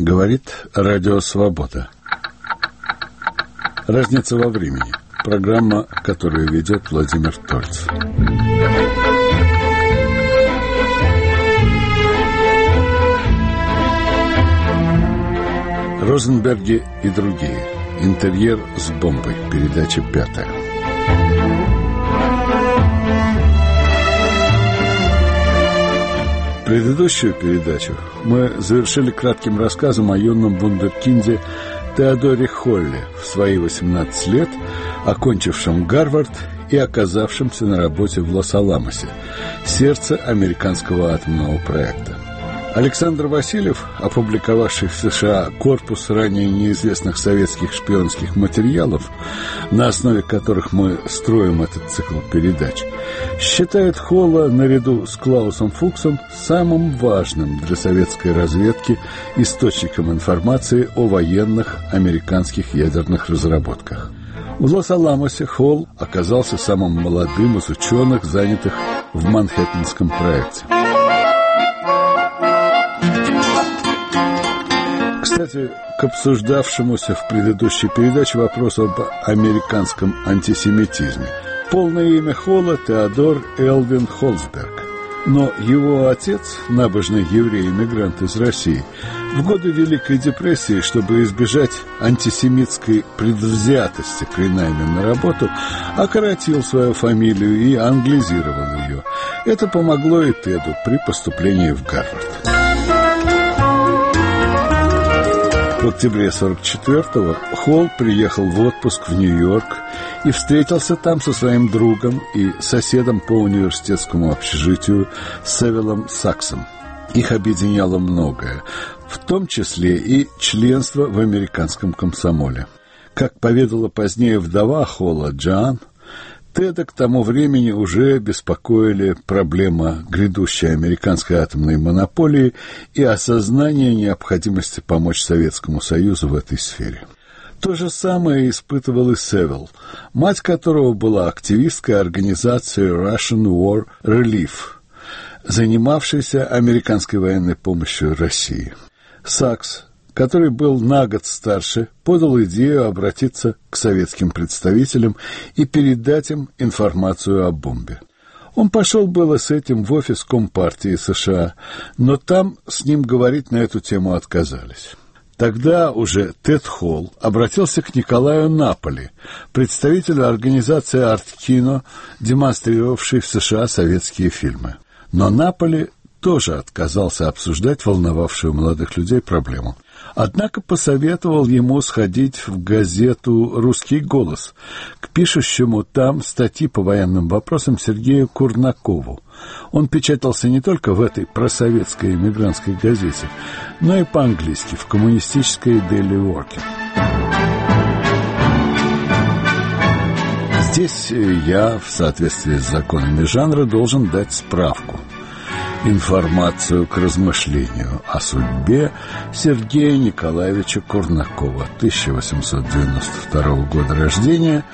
Говорит Радио Свобода. Разница во времени. Программа, которую ведет Владимир Тольц. Розенберги и другие. Интерьер с бомбой. Передача пятая. Предыдущую передачу мы завершили кратким рассказом о юном вундеркинде Теодоре Холле в свои 18 лет, окончившем Гарвард и оказавшемся на работе в Лос-Аламосе, сердце американского атомного проекта. Александр Васильев, опубликовавший в США корпус ранее неизвестных советских шпионских материалов, на основе которых мы строим этот цикл передач, считает Холла наряду с Клаусом Фуксом самым важным для советской разведки источником информации о военных американских ядерных разработках. В Лос-Аламосе Холл оказался самым молодым из ученых, занятых в Манхэттенском проекте. Кстати, к обсуждавшемуся в предыдущей передаче вопросу об американском антисемитизме. Полное имя Холла Теодор Элвин Холсберг. Но его отец, набожный еврей-иммигрант из России, в годы Великой депрессии, чтобы избежать антисемитской предвзятости при найме на работу, окоротил свою фамилию и англизировал ее. Это помогло и Теду при поступлении в Гарвард. В октябре 44-го Холл приехал в отпуск в Нью-Йорк и встретился там со своим другом и соседом по университетскому общежитию Севилом Саксом. Их объединяло многое, в том числе и членство в американском комсомоле. Как поведала позднее вдова Холла Джан, Теда к тому времени уже беспокоили проблема грядущей американской атомной монополии и осознание необходимости помочь Советскому Союзу в этой сфере. То же самое испытывал и Севил, мать которого была активисткой организации Russian War Relief, занимавшейся американской военной помощью России. Сакс который был на год старше, подал идею обратиться к советским представителям и передать им информацию о бомбе. Он пошел было с этим в офис Компартии США, но там с ним говорить на эту тему отказались. Тогда уже Тед Холл обратился к Николаю Наполи, представителю организации «Арткино», демонстрировавшей в США советские фильмы. Но Наполи тоже отказался обсуждать волновавшую молодых людей проблему – Однако посоветовал ему сходить в газету «Русский голос» к пишущему там статьи по военным вопросам Сергею Курнакову. Он печатался не только в этой просоветской эмигрантской газете, но и по-английски в коммунистической Daily Worker. Здесь я, в соответствии с законами жанра, должен дать справку – информацию к размышлению о судьбе Сергея Николаевича Курнакова, 1892 года рождения,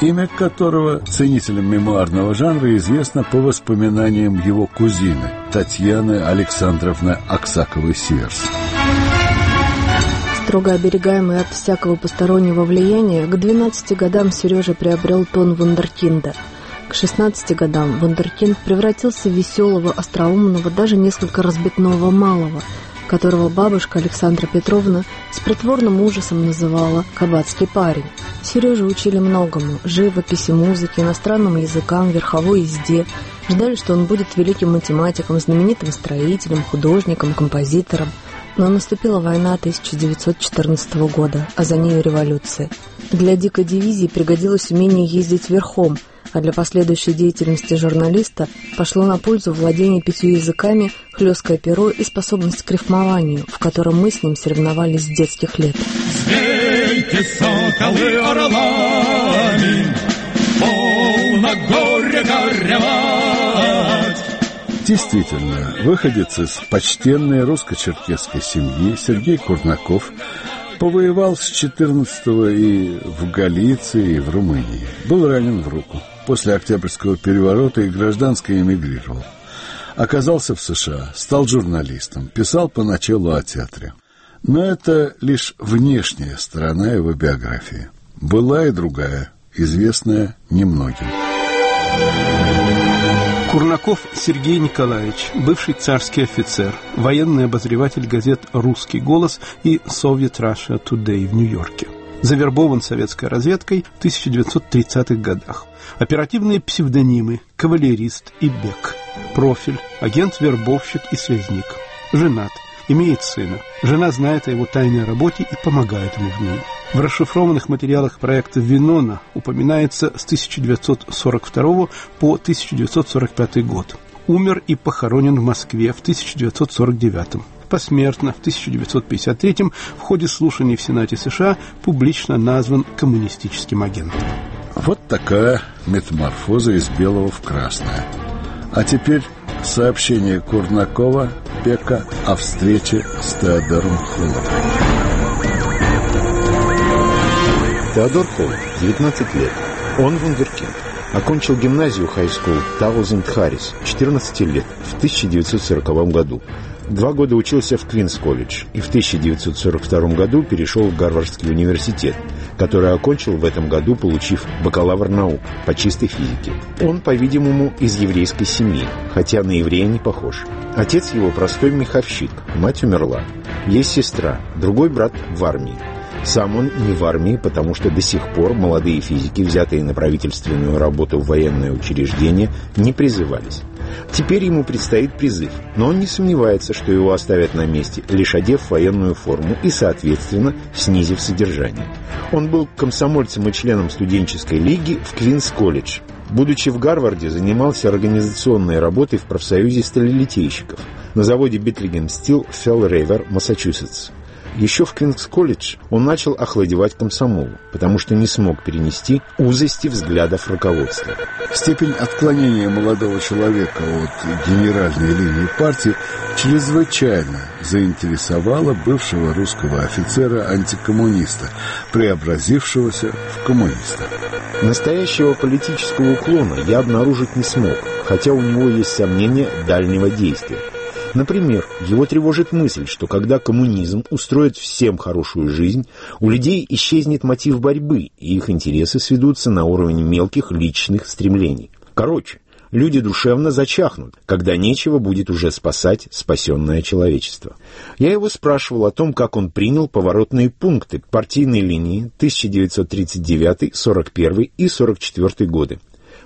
имя которого ценителям мемуарного жанра известно по воспоминаниям его кузины Татьяны Александровны Аксаковой-Сиверс. Строго оберегаемый от всякого постороннего влияния, к 12 годам Сережа приобрел тон вундеркинда – к 16 годам Вундеркинд превратился в веселого, остроумного, даже несколько разбитного малого, которого бабушка Александра Петровна с притворным ужасом называла «кабацкий парень». Сережу учили многому – живописи, музыке, иностранным языкам, верховой езде. Ждали, что он будет великим математиком, знаменитым строителем, художником, композитором. Но наступила война 1914 года, а за нею революция. Для дикой дивизии пригодилось умение ездить верхом – а для последующей деятельности журналиста пошло на пользу владение пятью языками, хлесткое перо и способность к рифмованию, в котором мы с ним соревновались с детских лет. Звейте, соколы, орлами, полно горе горевать. Действительно, выходец из почтенной русско-черкесской семьи Сергей Курнаков повоевал с 14-го и в Галиции, и в Румынии. Был ранен в руку после Октябрьского переворота и гражданской эмигрировал. Оказался в США, стал журналистом, писал поначалу о театре. Но это лишь внешняя сторона его биографии. Была и другая, известная немногим. Курнаков Сергей Николаевич, бывший царский офицер, военный обозреватель газет «Русский голос» и «Soviet Russia Today» в Нью-Йорке. Завербован советской разведкой в 1930-х годах. Оперативные псевдонимы «Кавалерист» и «Бек». Профиль – агент-вербовщик и связник. Женат имеет сына. Жена знает о его тайной работе и помогает ему в ней. В расшифрованных материалах проекта «Винона» упоминается с 1942 по 1945 год. Умер и похоронен в Москве в 1949 посмертно в 1953 в ходе слушаний в Сенате США публично назван коммунистическим агентом. Вот такая метаморфоза из белого в красное. А теперь сообщение Курнакова Пека о встрече с Теодором Холлом. Теодор Холл, 19 лет. Он вундеркинд. Окончил гимназию хай-скул Таузенд Харрис, 14 лет, в 1940 году. Два года учился в Квинс-колледж и в 1942 году перешел в Гарвардский университет, который окончил в этом году, получив бакалавр наук по чистой физике. Он, по-видимому, из еврейской семьи, хотя на еврея не похож. Отец его простой меховщик, мать умерла. Есть сестра, другой брат в армии. Сам он не в армии, потому что до сих пор молодые физики, взятые на правительственную работу в военное учреждение, не призывались. Теперь ему предстоит призыв, но он не сомневается, что его оставят на месте, лишь одев военную форму и, соответственно, снизив содержание. Он был комсомольцем и членом студенческой лиги в Квинс-колледж. Будучи в Гарварде, занимался организационной работой в профсоюзе сталелитейщиков на заводе Битлиген Стил Фелл Рейвер, Массачусетс. Еще в Квинс-колледж он начал охладевать комсомолу, потому что не смог перенести узости взглядов руководства. Степень отклонения молодого человека от генеральной линии партии чрезвычайно заинтересовала бывшего русского офицера-антикоммуниста, преобразившегося в коммуниста. Настоящего политического уклона я обнаружить не смог, хотя у него есть сомнения дальнего действия. Например, его тревожит мысль, что когда коммунизм устроит всем хорошую жизнь, у людей исчезнет мотив борьбы, и их интересы сведутся на уровень мелких личных стремлений. Короче, люди душевно зачахнут, когда нечего будет уже спасать спасенное человечество. Я его спрашивал о том, как он принял поворотные пункты партийной линии 1939, 41 и 44 годы.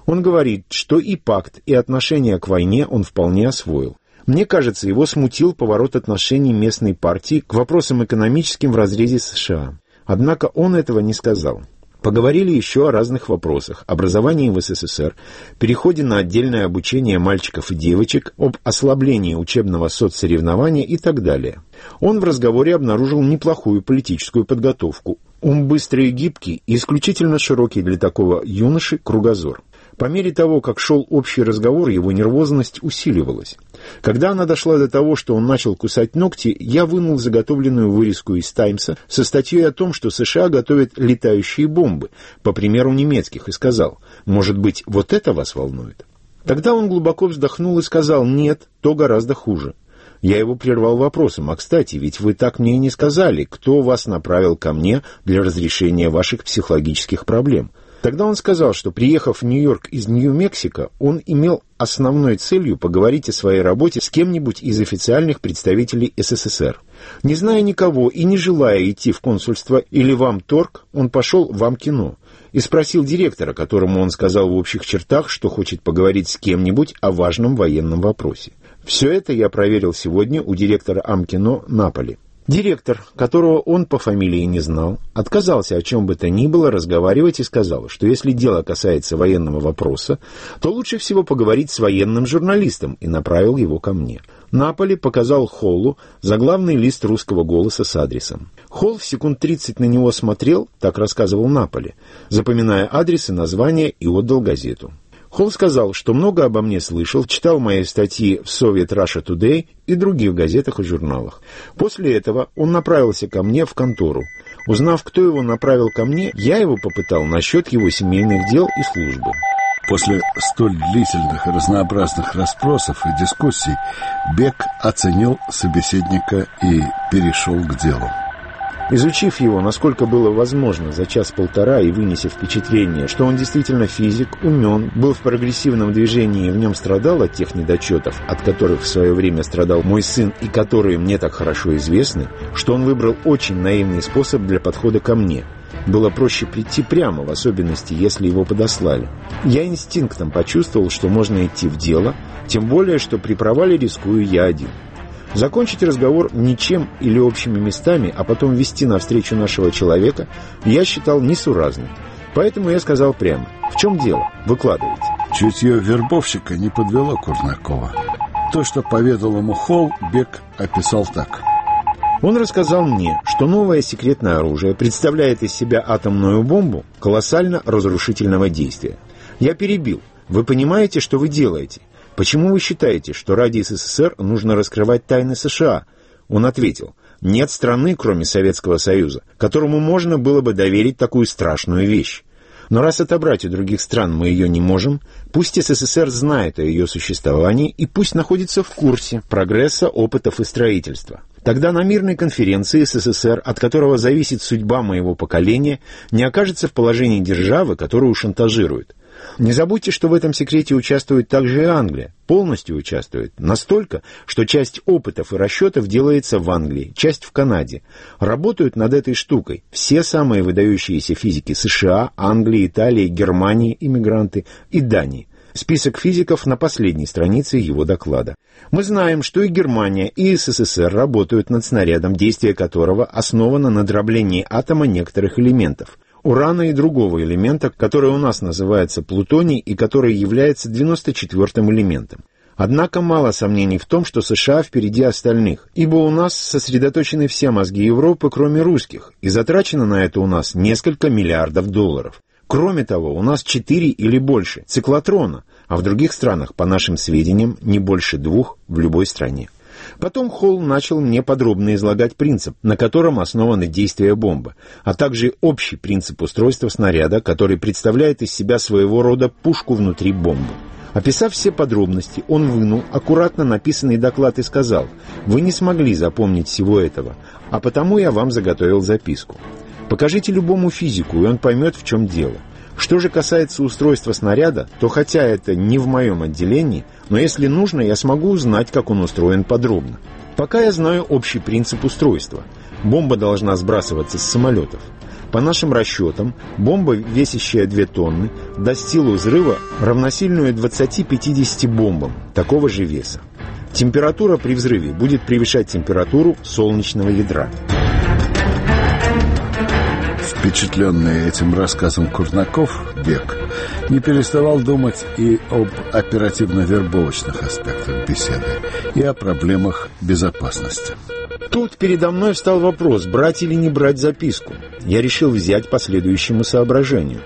Он говорит, что и пакт, и отношение к войне он вполне освоил. Мне кажется, его смутил поворот отношений местной партии к вопросам экономическим в разрезе США. Однако он этого не сказал. Поговорили еще о разных вопросах. Образовании в СССР, переходе на отдельное обучение мальчиков и девочек, об ослаблении учебного соцсоревнования и так далее. Он в разговоре обнаружил неплохую политическую подготовку. Ум быстрый и гибкий и исключительно широкий для такого юноши кругозор. По мере того, как шел общий разговор, его нервозность усиливалась. Когда она дошла до того, что он начал кусать ногти, я вынул заготовленную вырезку из «Таймса» со статьей о том, что США готовят летающие бомбы, по примеру немецких, и сказал, «Может быть, вот это вас волнует?» Тогда он глубоко вздохнул и сказал, «Нет, то гораздо хуже». Я его прервал вопросом, «А, кстати, ведь вы так мне и не сказали, кто вас направил ко мне для разрешения ваших психологических проблем?» Тогда он сказал, что, приехав в Нью-Йорк из Нью-Мексико, он имел основной целью поговорить о своей работе с кем-нибудь из официальных представителей СССР. Не зная никого и не желая идти в консульство или в Амторг, он пошел в Амкино и спросил директора, которому он сказал в общих чертах, что хочет поговорить с кем-нибудь о важном военном вопросе. Все это я проверил сегодня у директора Амкино Наполи. Директор, которого он по фамилии не знал, отказался о чем бы то ни было разговаривать и сказал, что если дело касается военного вопроса, то лучше всего поговорить с военным журналистом и направил его ко мне. Наполи показал Холлу заглавный лист русского голоса с адресом. Холл в секунд 30 на него смотрел, так рассказывал Наполи, запоминая адрес и название и отдал газету. Холл сказал, что много обо мне слышал, читал мои статьи в Soviet Russia Today и других газетах и журналах. После этого он направился ко мне в контору. Узнав, кто его направил ко мне, я его попытал насчет его семейных дел и службы. После столь длительных и разнообразных расспросов и дискуссий Бек оценил собеседника и перешел к делу. Изучив его, насколько было возможно, за час-полтора и вынеся впечатление, что он действительно физик, умен, был в прогрессивном движении и в нем страдал от тех недочетов, от которых в свое время страдал мой сын и которые мне так хорошо известны, что он выбрал очень наивный способ для подхода ко мне. Было проще прийти прямо, в особенности, если его подослали. Я инстинктом почувствовал, что можно идти в дело, тем более, что при провале рискую я один. Закончить разговор ничем или общими местами, а потом вести навстречу нашего человека, я считал несуразным. Поэтому я сказал прямо, в чем дело? Выкладывайте. Чутье вербовщика не подвело Курнакова. То, что поведал ему Холл, Бек описал так. Он рассказал мне, что новое секретное оружие представляет из себя атомную бомбу колоссально разрушительного действия. Я перебил. Вы понимаете, что вы делаете? Почему вы считаете, что ради СССР нужно раскрывать тайны США? Он ответил, нет страны, кроме Советского Союза, которому можно было бы доверить такую страшную вещь. Но раз отобрать у других стран мы ее не можем, пусть СССР знает о ее существовании и пусть находится в курсе прогресса, опытов и строительства. Тогда на мирной конференции СССР, от которого зависит судьба моего поколения, не окажется в положении державы, которую шантажируют. Не забудьте, что в этом секрете участвует также и Англия. Полностью участвует. Настолько, что часть опытов и расчетов делается в Англии, часть в Канаде. Работают над этой штукой все самые выдающиеся физики США, Англии, Италии, Германии, иммигранты и Дании. Список физиков на последней странице его доклада. Мы знаем, что и Германия, и СССР работают над снарядом, действие которого основано на дроблении атома некоторых элементов урана и другого элемента, который у нас называется плутоний и который является 94-м элементом. Однако мало сомнений в том, что США впереди остальных, ибо у нас сосредоточены все мозги Европы, кроме русских, и затрачено на это у нас несколько миллиардов долларов. Кроме того, у нас четыре или больше циклотрона, а в других странах, по нашим сведениям, не больше двух в любой стране. Потом Холл начал мне подробно излагать принцип, на котором основаны действия бомбы, а также общий принцип устройства снаряда, который представляет из себя своего рода пушку внутри бомбы. Описав все подробности, он вынул аккуратно написанный доклад и сказал, «Вы не смогли запомнить всего этого, а потому я вам заготовил записку. Покажите любому физику, и он поймет, в чем дело. Что же касается устройства снаряда, то хотя это не в моем отделении, но если нужно, я смогу узнать, как он устроен подробно. Пока я знаю общий принцип устройства. Бомба должна сбрасываться с самолетов. По нашим расчетам, бомба, весящая 2 тонны, даст силу взрыва, равносильную 20-50 бомбам такого же веса. Температура при взрыве будет превышать температуру солнечного ядра. Впечатленный этим рассказом Курнаков, Бек, не переставал думать и об оперативно-вербовочных аспектах беседы, и о проблемах безопасности. Тут передо мной встал вопрос, брать или не брать записку. Я решил взять по следующему соображению.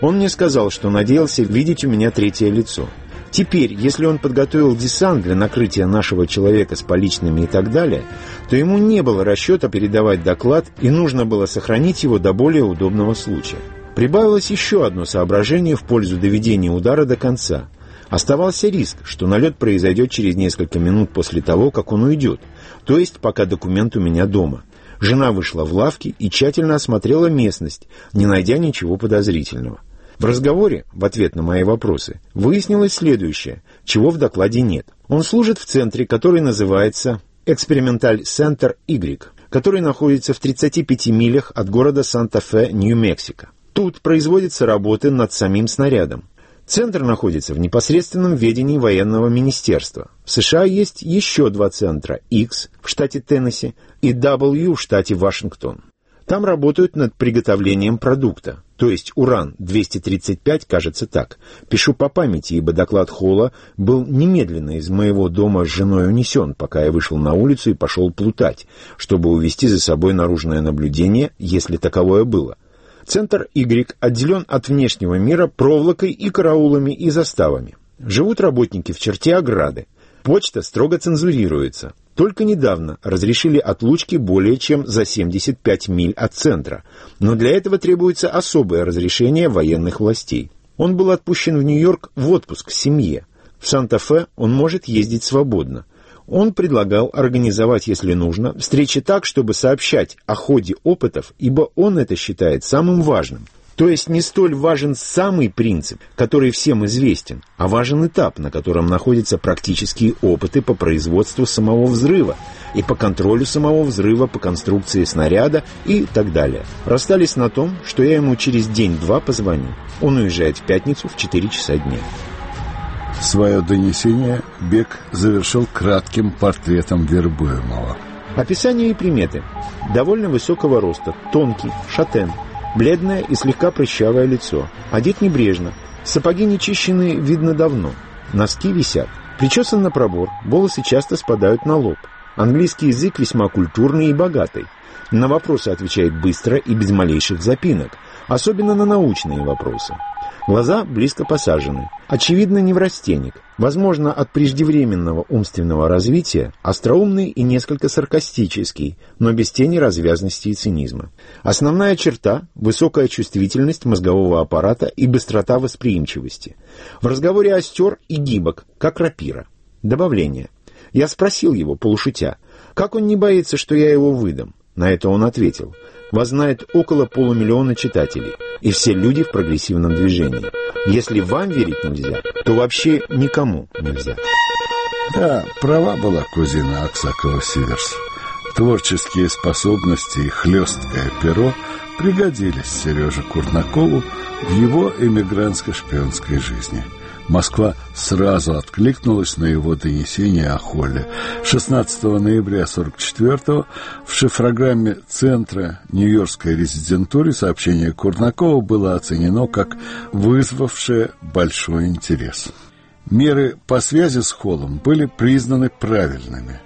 Он мне сказал, что надеялся видеть у меня третье лицо – Теперь, если он подготовил десант для накрытия нашего человека с поличными и так далее, то ему не было расчета передавать доклад, и нужно было сохранить его до более удобного случая. Прибавилось еще одно соображение в пользу доведения удара до конца. Оставался риск, что налет произойдет через несколько минут после того, как он уйдет, то есть пока документ у меня дома. Жена вышла в лавки и тщательно осмотрела местность, не найдя ничего подозрительного. В разговоре, в ответ на мои вопросы, выяснилось следующее, чего в докладе нет. Он служит в центре, который называется Эксперименталь Центр Y, который находится в 35 милях от города Санта-Фе, Нью-Мексико. Тут производятся работы над самим снарядом. Центр находится в непосредственном ведении военного министерства. В США есть еще два центра – X в штате Теннесси и W в штате Вашингтон. Там работают над приготовлением продукта, то есть уран-235, кажется так. Пишу по памяти, ибо доклад Холла был немедленно из моего дома с женой унесен, пока я вышел на улицу и пошел плутать, чтобы увести за собой наружное наблюдение, если таковое было. Центр Y отделен от внешнего мира проволокой и караулами и заставами. Живут работники в черте ограды. Почта строго цензурируется. Только недавно разрешили отлучки более чем за 75 миль от центра, но для этого требуется особое разрешение военных властей. Он был отпущен в Нью-Йорк в отпуск в семье. В Санта-Фе он может ездить свободно. Он предлагал организовать, если нужно, встречи так, чтобы сообщать о ходе опытов, ибо он это считает самым важным. То есть не столь важен самый принцип, который всем известен, а важен этап, на котором находятся практические опыты по производству самого взрыва и по контролю самого взрыва, по конструкции снаряда и так далее. Расстались на том, что я ему через день-два позвоню. Он уезжает в пятницу в 4 часа дня. Свое донесение Бек завершил кратким портретом вербуемого. Описание и приметы. Довольно высокого роста, тонкий, шатен, Бледное и слегка прыщавое лицо. Одет небрежно. Сапоги нечищенные видно давно. Носки висят. Причесан на пробор, волосы часто спадают на лоб. Английский язык весьма культурный и богатый. На вопросы отвечает быстро и без малейших запинок, особенно на научные вопросы. Глаза близко посажены. Очевидно, неврастенник. Возможно, от преждевременного умственного развития, остроумный и несколько саркастический, но без тени развязности и цинизма. Основная черта – высокая чувствительность мозгового аппарата и быстрота восприимчивости. В разговоре остер и гибок, как рапира. Добавление. Я спросил его, полушутя, как он не боится, что я его выдам. На это он ответил – вас знает около полумиллиона читателей, и все люди в прогрессивном движении. Если вам верить нельзя, то вообще никому нельзя. Да, права была кузина Аксакова Сиверс. Творческие способности и хлесткое перо пригодились Сереже Курнакову в его эмигрантско-шпионской жизни – Москва сразу откликнулась на его донесение о Холле. 16 ноября 44-го в шифрограмме Центра Нью-Йоркской резидентуры сообщение Курнакова было оценено как вызвавшее большой интерес. Меры по связи с Холлом были признаны правильными.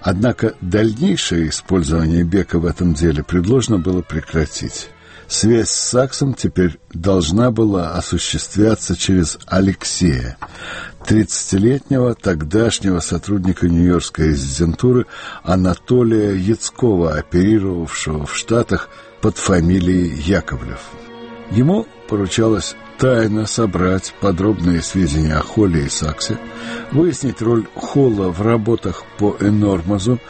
Однако дальнейшее использование Бека в этом деле предложено было прекратить. Связь с Саксом теперь должна была осуществляться через Алексея, 30-летнего тогдашнего сотрудника Нью-Йоркской резидентуры Анатолия Яцкова, оперировавшего в Штатах под фамилией Яковлев. Ему поручалось тайно собрать подробные сведения о Холле и Саксе, выяснить роль Холла в работах по Энормазу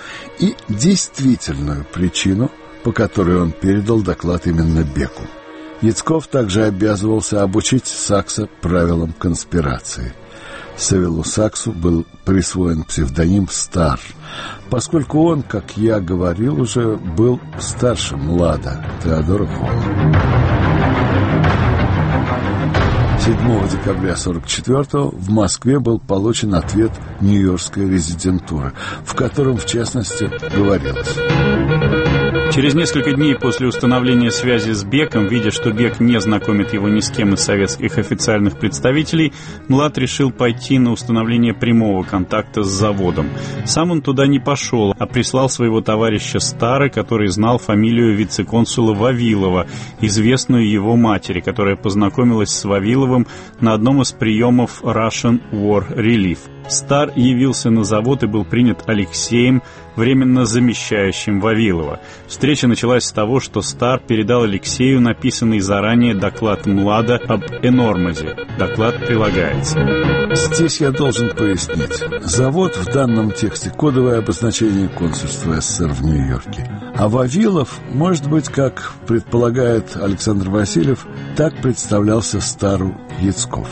и действительную причину – по которой он передал доклад именно Беку. Яцков также обязывался обучить Сакса правилам конспирации. Савелу Саксу был присвоен псевдоним «Стар», поскольку он, как я говорил уже, был старшим Лада Теодора Холла. 7 декабря 1944 в Москве был получен ответ Нью-Йоркской резидентуры, в котором, в частности, говорилось. Через несколько дней после установления связи с Беком, видя, что Бек не знакомит его ни с кем из советских официальных представителей, Млад решил пойти на установление прямого контакта с заводом. Сам он туда не пошел, а прислал своего товарища Стара, который знал фамилию вице-консула Вавилова, известную его матери, которая познакомилась с Вавиловым на одном из приемов Russian War Relief. Стар явился на завод и был принят Алексеем, временно замещающим Вавилова. Встреча началась с того, что Стар передал Алексею написанный заранее доклад Млада об Энормазе. Доклад прилагается. Здесь я должен пояснить. Завод в данном тексте кодовое обозначение консульства СССР в Нью-Йорке. А Вавилов, может быть, как предполагает Александр Васильев, так представлялся Стару Яцков.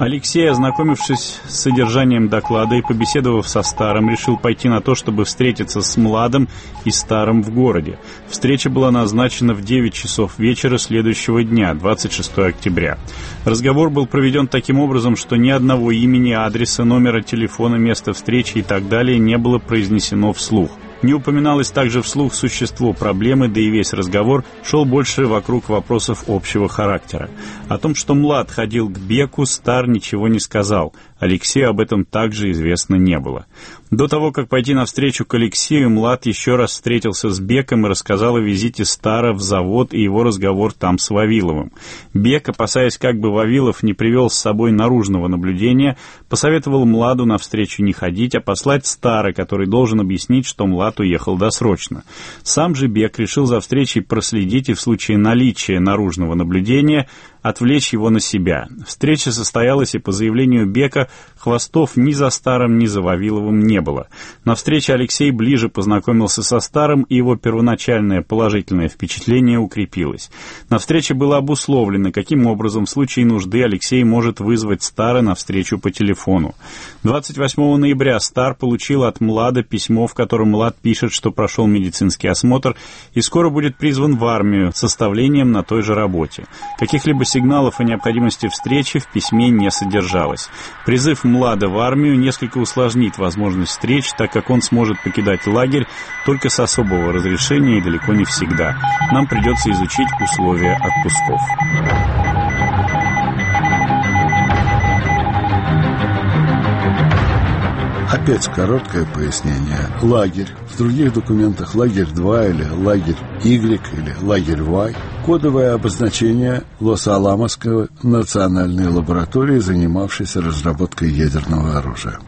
Алексей, ознакомившись с содержанием доклада и побеседовав со Старым, решил пойти на то, чтобы встретиться с Младом и Старым в городе. Встреча была назначена в 9 часов вечера следующего дня, 26 октября. Разговор был проведен таким образом, что ни одного имени, адреса, номера телефона, места встречи и так далее не было произнесено вслух. Не упоминалось также вслух существо проблемы, да и весь разговор шел больше вокруг вопросов общего характера. О том, что Млад ходил к Беку, Стар ничего не сказал. Алексею об этом также известно не было. До того, как пойти навстречу к Алексею, Млад еще раз встретился с Беком и рассказал о визите Стара в завод и его разговор там с Вавиловым. Бек, опасаясь, как бы Вавилов не привел с собой наружного наблюдения, посоветовал Младу навстречу не ходить, а послать Стара, который должен объяснить, что Млад уехал досрочно. Сам же Бек решил за встречей проследить и в случае наличия наружного наблюдения отвлечь его на себя. Встреча состоялась, и по заявлению Бека хвостов ни за Старым, ни за Вавиловым не было. На встрече Алексей ближе познакомился со Старым, и его первоначальное положительное впечатление укрепилось. На встрече было обусловлено, каким образом в случае нужды Алексей может вызвать Стара на встречу по телефону. 28 ноября Стар получил от Млада письмо, в котором Млад пишет, что прошел медицинский осмотр и скоро будет призван в армию с составлением на той же работе. Каких-либо сигналов о необходимости встречи в письме не содержалось. Призыв Млада в армию несколько усложнит возможность встреч, так как он сможет покидать лагерь только с особого разрешения и далеко не всегда. Нам придется изучить условия отпусков. Опять короткое пояснение. Лагерь. В других документах лагерь 2 или лагерь Y или лагерь Y. Кодовое обозначение Лос-Аламосской национальной лаборатории, занимавшейся разработкой ядерного оружия.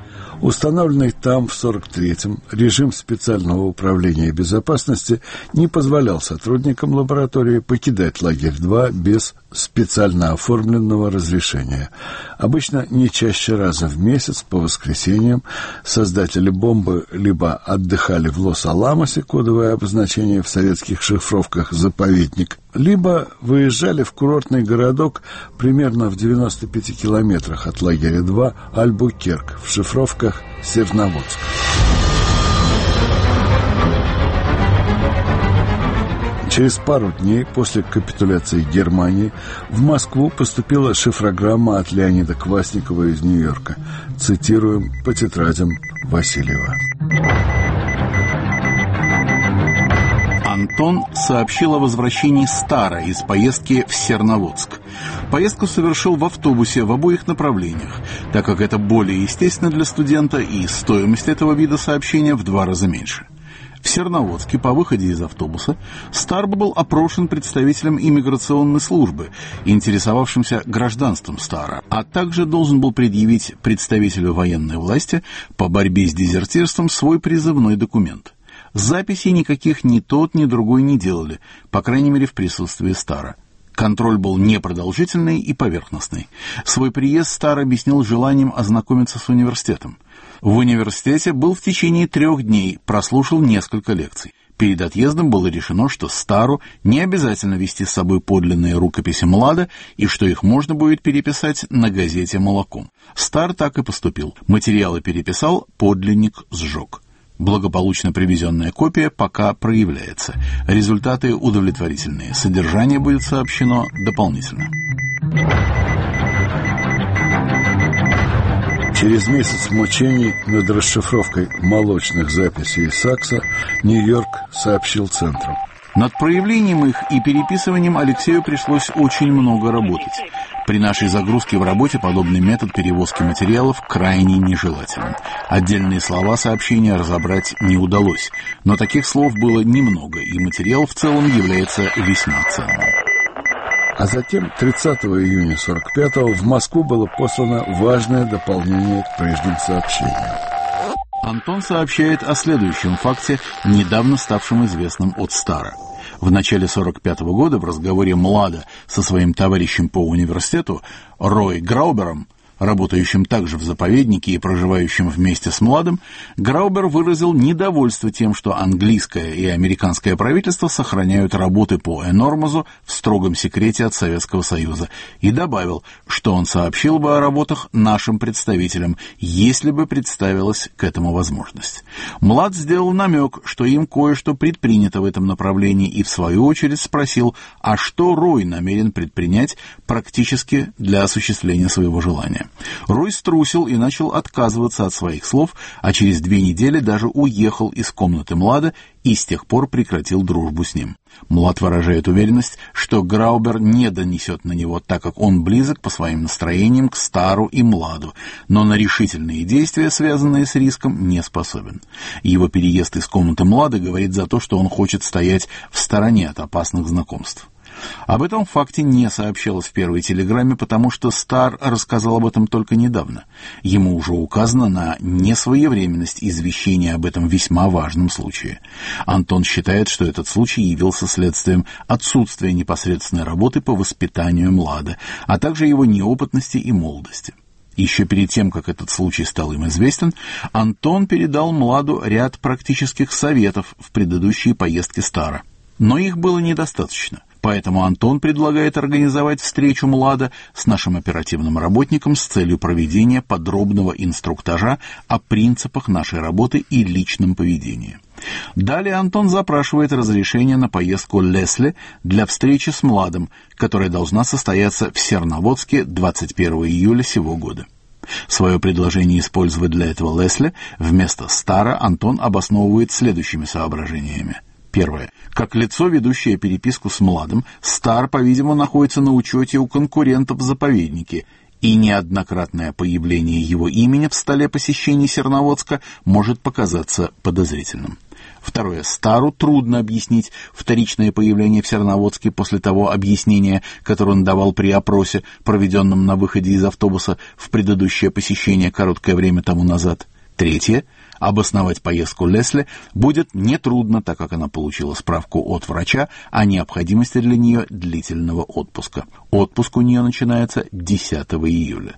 Установленный там в 43-м режим специального управления безопасности не позволял сотрудникам лаборатории покидать лагерь 2 без специально оформленного разрешения. Обычно не чаще раза в месяц по воскресеньям создатели бомбы либо отдыхали в Лос-Аламосе, кодовое обозначение в советских шифровках «заповедник», либо выезжали в курортный городок примерно в 95 километрах от лагеря 2 Альбукерк в шифровках Серноводск. Через пару дней после капитуляции Германии в Москву поступила шифрограмма от Леонида Квасникова из Нью-Йорка. Цитируем по тетрадям Васильева. Антон сообщил о возвращении Стара из поездки в Серноводск. Поездку совершил в автобусе в обоих направлениях, так как это более естественно для студента и стоимость этого вида сообщения в два раза меньше. В Серноводске по выходе из автобуса Стар был опрошен представителем иммиграционной службы, интересовавшимся гражданством Стара, а также должен был предъявить представителю военной власти по борьбе с дезертирством свой призывной документ – Записей никаких ни тот, ни другой не делали, по крайней мере в присутствии Стара. Контроль был непродолжительный и поверхностный. Свой приезд Стар объяснил желанием ознакомиться с университетом. В университете был в течение трех дней, прослушал несколько лекций. Перед отъездом было решено, что Стару не обязательно вести с собой подлинные рукописи Млада и что их можно будет переписать на газете «Молоком». Стар так и поступил. Материалы переписал, подлинник сжег. Благополучно привезенная копия пока проявляется. Результаты удовлетворительные. Содержание будет сообщено дополнительно. Через месяц мучений над расшифровкой молочных записей Сакса Нью-Йорк сообщил центру. Над проявлением их и переписыванием Алексею пришлось очень много работать. При нашей загрузке в работе подобный метод перевозки материалов крайне нежелателен. Отдельные слова сообщения разобрать не удалось, но таких слов было немного, и материал в целом является весьма ценным. А затем 30 июня 45-го в Москву было послано важное дополнение к прежним сообщениям. Антон сообщает о следующем факте, недавно ставшем известным от Стара – в начале 45 -го года в разговоре Млада со своим товарищем по университету Рой Граубером работающим также в заповеднике и проживающим вместе с Младом, Граубер выразил недовольство тем, что английское и американское правительство сохраняют работы по Энормозу в строгом секрете от Советского Союза и добавил, что он сообщил бы о работах нашим представителям, если бы представилась к этому возможность. Млад сделал намек, что им кое-что предпринято в этом направлении и в свою очередь спросил, а что Рой намерен предпринять практически для осуществления своего желания. Рой струсил и начал отказываться от своих слов, а через две недели даже уехал из комнаты Млада и с тех пор прекратил дружбу с ним. Млад выражает уверенность, что Граубер не донесет на него, так как он близок по своим настроениям к Стару и Младу, но на решительные действия, связанные с риском, не способен. Его переезд из комнаты Млада говорит за то, что он хочет стоять в стороне от опасных знакомств. Об этом факте не сообщалось в первой телеграмме, потому что Стар рассказал об этом только недавно. Ему уже указано на несвоевременность извещения об этом весьма важном случае. Антон считает, что этот случай явился следствием отсутствия непосредственной работы по воспитанию Млада, а также его неопытности и молодости. Еще перед тем, как этот случай стал им известен, Антон передал Младу ряд практических советов в предыдущей поездке Стара. Но их было недостаточно. Поэтому Антон предлагает организовать встречу Млада с нашим оперативным работником с целью проведения подробного инструктажа о принципах нашей работы и личном поведении. Далее Антон запрашивает разрешение на поездку Лесли для встречи с Младом, которая должна состояться в Серноводске 21 июля сего года. Свое предложение использовать для этого Лесли вместо Стара Антон обосновывает следующими соображениями – Первое. Как лицо, ведущее переписку с Младом, Стар, по-видимому, находится на учете у конкурентов в заповеднике, и неоднократное появление его имени в столе посещений Серноводска может показаться подозрительным. Второе. Стару трудно объяснить вторичное появление в Серноводске после того объяснения, которое он давал при опросе, проведенном на выходе из автобуса в предыдущее посещение короткое время тому назад. Третье. Обосновать поездку Лесли будет нетрудно, так как она получила справку от врача о необходимости для нее длительного отпуска. Отпуск у нее начинается 10 июля.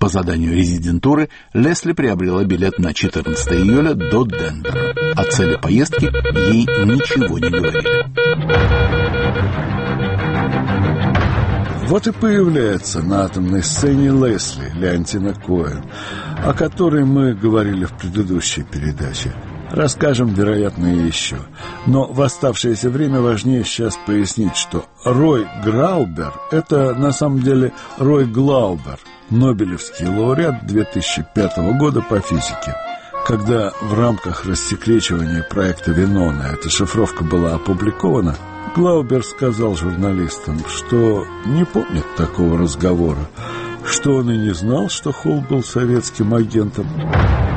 По заданию резидентуры Лесли приобрела билет на 14 июля до Денвера. О цели поездки ей ничего не говорили. Вот и появляется на атомной сцене Лесли Леонтина Коэн, о которой мы говорили в предыдущей передаче. Расскажем, вероятно, еще. Но в оставшееся время важнее сейчас пояснить, что Рой Граубер – это на самом деле Рой Глаубер, Нобелевский лауреат 2005 года по физике. Когда в рамках рассекречивания проекта Винона эта шифровка была опубликована – Глаубер сказал журналистам, что не помнит такого разговора, что он и не знал, что Холл был советским агентом.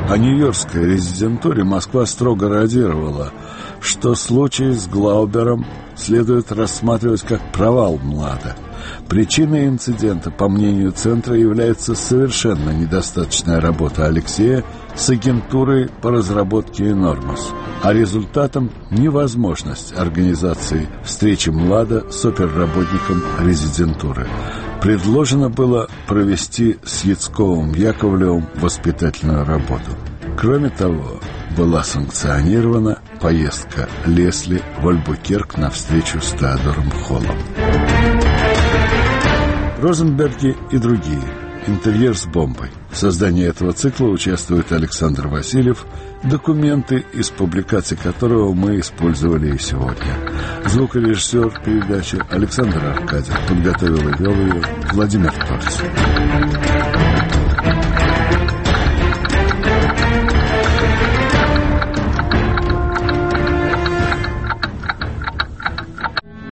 О Нью-Йоркской резидентуре Москва строго радировала, что случай с Глаубером следует рассматривать как провал Млада. Причиной инцидента, по мнению Центра, является совершенно недостаточная работа Алексея с агентурой по разработке Нормус, а результатом – невозможность организации встречи Млада с оперработником резидентуры. Предложено было провести с Яцковым Яковлевым воспитательную работу. Кроме того, была санкционирована поездка Лесли в Альбукерк на встречу с Теодором Холлом. Розенберги и другие – «Интерьер с бомбой». В создании этого цикла участвует Александр Васильев, документы из публикаций которого мы использовали и сегодня. Звукорежиссер передачи Александр Аркадьев подготовил и вел ее Владимир Торцев.